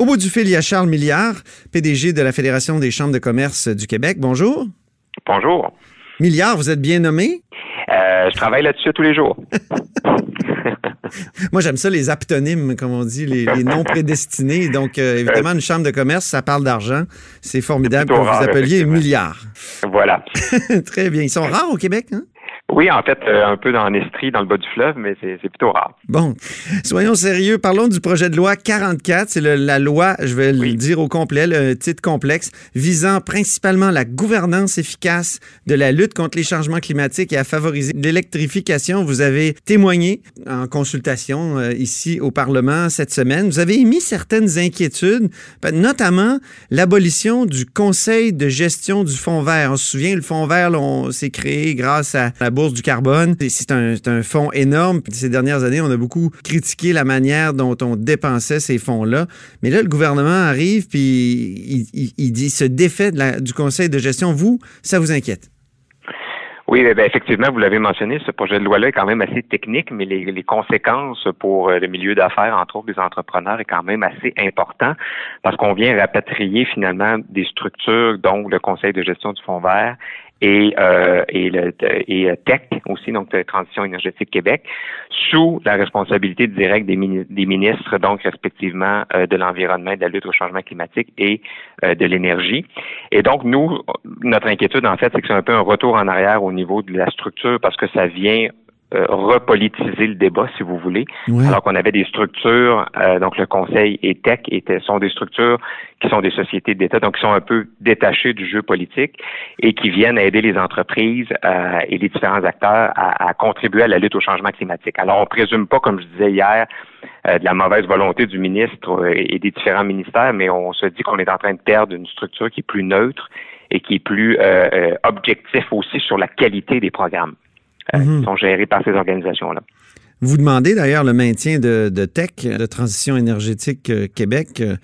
Au bout du fil, il y a Charles Milliard, PDG de la Fédération des chambres de commerce du Québec. Bonjour. Bonjour. Milliard, vous êtes bien nommé? Euh, je travaille là-dessus tous les jours. Moi, j'aime ça, les aptonymes, comme on dit, les, noms prédestinés. Donc, euh, évidemment, une chambre de commerce, ça parle d'argent. C'est formidable que vous vous appeliez milliard. Voilà. Très bien. Ils sont rares au Québec, hein? Oui, en fait, euh, un peu dans l'Estrie, dans le bas du fleuve, mais c'est plutôt rare. Bon, soyons sérieux. Parlons du projet de loi 44. C'est la loi, je vais le dire au complet, le titre complexe, visant principalement la gouvernance efficace de la lutte contre les changements climatiques et à favoriser l'électrification. Vous avez témoigné en consultation euh, ici au Parlement cette semaine. Vous avez émis certaines inquiétudes, notamment l'abolition du Conseil de gestion du Fonds vert. On se souvient, le Fonds vert, s'est créé grâce à la du carbone. C'est un, fonds énorme. Ces dernières années, on a beaucoup critiqué la manière dont on dépensait ces fonds-là. Mais là, le gouvernement arrive puis il, dit se défait du conseil de gestion. Vous, ça vous inquiète? Oui, eh effectivement, vous l'avez mentionné, ce projet de loi-là est quand même assez technique, mais les, les conséquences pour euh, le milieu d'affaires, entre autres les entrepreneurs, est quand même assez important parce qu'on vient rapatrier finalement des structures, dont le Conseil de gestion du Fonds vert et, euh, et, le, et euh, Tech aussi, donc de Transition énergétique Québec, sous la responsabilité directe des, des ministres, donc respectivement euh, de l'environnement, de la lutte au changement climatique et euh, de l'énergie. Et donc, nous, notre inquiétude, en fait, c'est que c'est un peu un retour en arrière au niveau de la structure parce que ça vient euh, repolitiser le débat, si vous voulez. Alors qu'on avait des structures, euh, donc le Conseil et Tech étaient, sont des structures qui sont des sociétés d'État, donc qui sont un peu détachées du jeu politique et qui viennent aider les entreprises euh, et les différents acteurs à, à, contribuer à la lutte au changement climatique. Alors, on présume pas, comme je disais hier, de la mauvaise volonté du ministre et des différents ministères, mais on se dit qu'on est en train de perdre une structure qui est plus neutre et qui est plus objectif aussi sur la qualité des programmes. Euh, qui mhm. sont gérés par ces organisations-là. Vous demandez d'ailleurs le maintien de, de TEC, de Transition énergétique euh, Québec. Euh,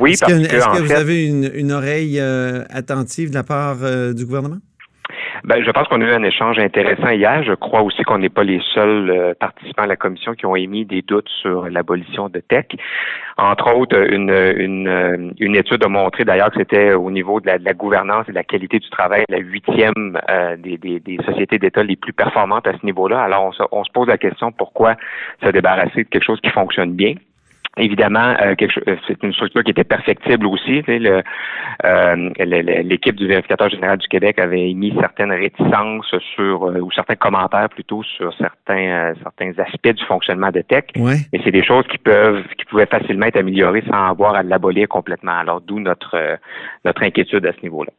oui, est-ce que, est que vous avez une, une oreille attentive de la part du gouvernement? Ben, je pense qu'on a eu un échange intéressant hier. Je crois aussi qu'on n'est pas les seuls euh, participants à la commission qui ont émis des doutes sur l'abolition de TEC. Entre autres, une, une, euh, une étude a montré d'ailleurs que c'était au niveau de la, gouvernance et de la qualité du travail la huitième euh, des, des, des, sociétés d'État les plus performantes à ce niveau-là. Alors, on se, on se pose la question pourquoi se débarrasser de quelque chose qui fonctionne bien? Évidemment, euh, euh, c'est une structure qui était perfectible aussi. Euh, l'équipe du vérificateur général du Québec avait émis certaines réticences sur ou certains commentaires plutôt sur certains certains aspects du fonctionnement de tech. Ouais. Mais c'est des choses qui peuvent qui pouvaient facilement être améliorées sans avoir à l'abolir complètement. Alors d'où notre notre inquiétude à ce niveau-là.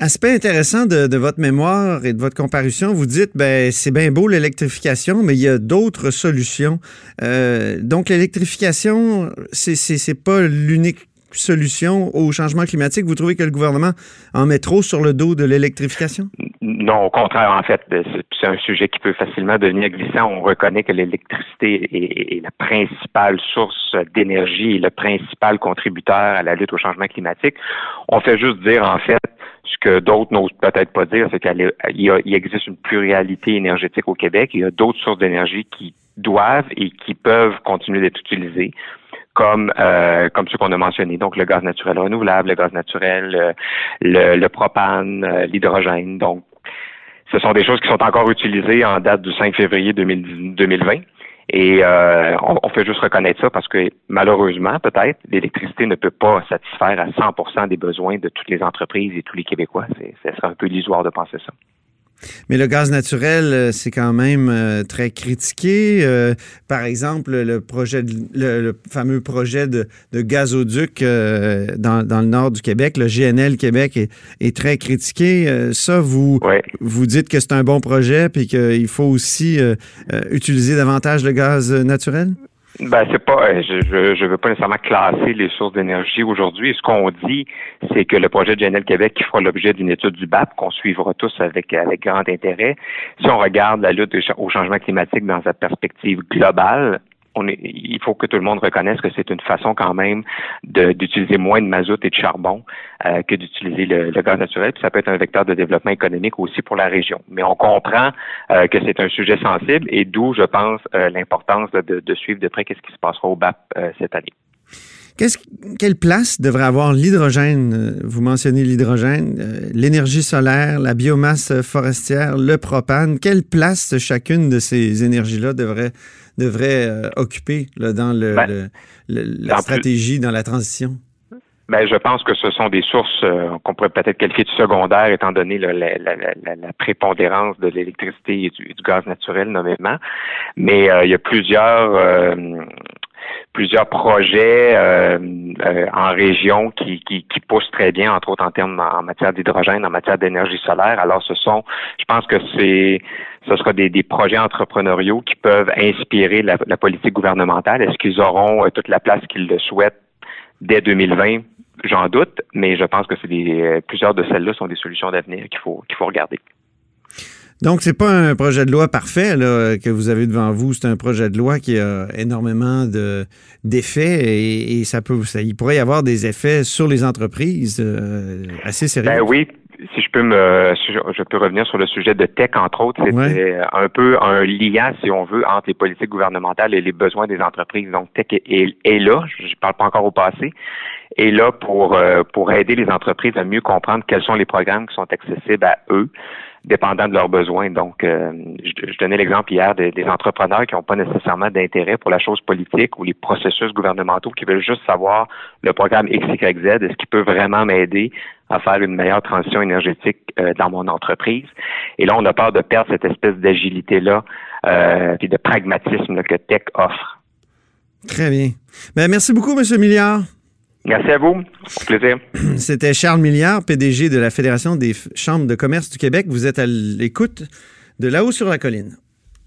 Aspect intéressant de, votre mémoire et de votre comparution, vous dites, ben c'est bien beau l'électrification, mais il y a d'autres solutions. Euh, donc l'électrification, c'est pas l'unique solution au changement climatique. Vous trouvez que le gouvernement en met trop sur le dos de l'électrification? Non, au contraire, en fait, c'est un sujet qui peut facilement devenir glissant. On reconnaît que l'électricité est, est, la principale source d'énergie et le principal contributeur à la lutte au changement climatique. On fait juste dire, en fait, ce que d'autres n'osent peut-être pas dire, c'est qu'il il existe une pluralité énergétique au Québec. Il y a d'autres sources d'énergie qui doivent et qui peuvent continuer d'être utilisées comme euh, comme ceux qu'on a mentionnés, donc le gaz naturel renouvelable, le gaz naturel, euh, le, le propane, euh, l'hydrogène. Donc, ce sont des choses qui sont encore utilisées en date du 5 février 2020. Et euh, on, fait juste reconnaître ça parce que malheureusement, peut-être, l'électricité ne peut pas satisfaire à 100% des besoins de toutes les entreprises et tous les Québécois. Ce serait un peu illusoire de penser ça. Mais le gaz naturel, euh, c'est quand même euh, très critiqué. Euh, par exemple, le projet, le, fameux projet de, gazoduc dans, le nord du Québec, le GNL Québec, est, très critiqué. ça, vous, vous dites que c'est un bon projet puis qu'il faut aussi utiliser davantage le gaz naturel? Ben, c'est pas, euh, je, je veux pas nécessairement classer les sources d'énergie aujourd'hui. Ce qu'on dit, c'est que le projet de GNL Québec qui fera l'objet d'une étude du BAP qu'on suivra tous avec, avec grand intérêt. Si on regarde la lutte au changement climatique dans sa perspective globale, il faut que tout le monde reconnaisse que c'est une façon quand même d'utiliser moins de mazout et de charbon euh, que d'utiliser le, gaz naturel. Puis ça peut être un vecteur de développement économique aussi pour la région. Mais on comprend euh, que c'est un sujet sensible et d'où, je pense, euh, l'importance de, suivre de près qu'est-ce qui se passera au BAP cette année. Quelle place devrait avoir l'hydrogène? Vous mentionnez l'hydrogène, l'énergie solaire, la biomasse forestière, le propane? Quelle place chacune de ces énergies-là devrait devrait euh, occuper dans ben, la stratégie, dans la transition? Ben, je pense que ce sont des sources euh, qu'on pourrait peut-être qualifier de secondaires, étant donné la, prépondérance de l'électricité et du, gaz naturel, nommément. Mais euh, il y a plusieurs plusieurs projets en région qui, qui, poussent très bien, entre autres en termes en matière d'hydrogène, en matière d'énergie solaire. Alors, ce sont, je pense que c'est ce sera des, projets entrepreneuriaux qui peuvent inspirer la, politique gouvernementale. Est-ce qu'ils auront euh, toute la place qu'ils le souhaitent dès 2020? J'en doute, mais je pense que c'est euh, plusieurs de celles-là sont des solutions d'avenir qu'il faut qu'il faut regarder. Donc, c'est pas un projet de loi parfait que vous avez devant vous. C'est un projet de loi qui a énormément d'effets et, ça peut, ça, il pourrait y avoir des effets sur les entreprises euh, assez sérieux. Ben oui, si je peux me, je peux revenir sur le sujet de tech entre autres, c'était un peu un lien, si on veut, entre les politiques gouvernementales et les besoins des entreprises. Donc tech est, là, je ne parle pas encore au passé, est là pour euh, pour aider les entreprises à mieux comprendre quels sont les programmes qui sont accessibles à eux dépendant de leurs besoins. Donc, euh, je, donnais l'exemple hier des, entrepreneurs qui n'ont pas nécessairement d'intérêt pour la chose politique ou les processus gouvernementaux, qui veulent juste savoir le programme XYZ, est-ce qu'il peut vraiment m'aider à faire une meilleure transition énergétique euh, dans mon entreprise? Et là, on a peur de perdre cette espèce d'agilité-là euh, et de pragmatisme que Tech offre. Très bien. Ben, merci beaucoup, M. Milliard. Merci à vous. Au plaisir. C'était Charles Milliard, PDG de la Fédération des chambres de commerce du Québec. Vous êtes à l'écoute de là-haut sur la colline.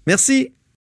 Merci.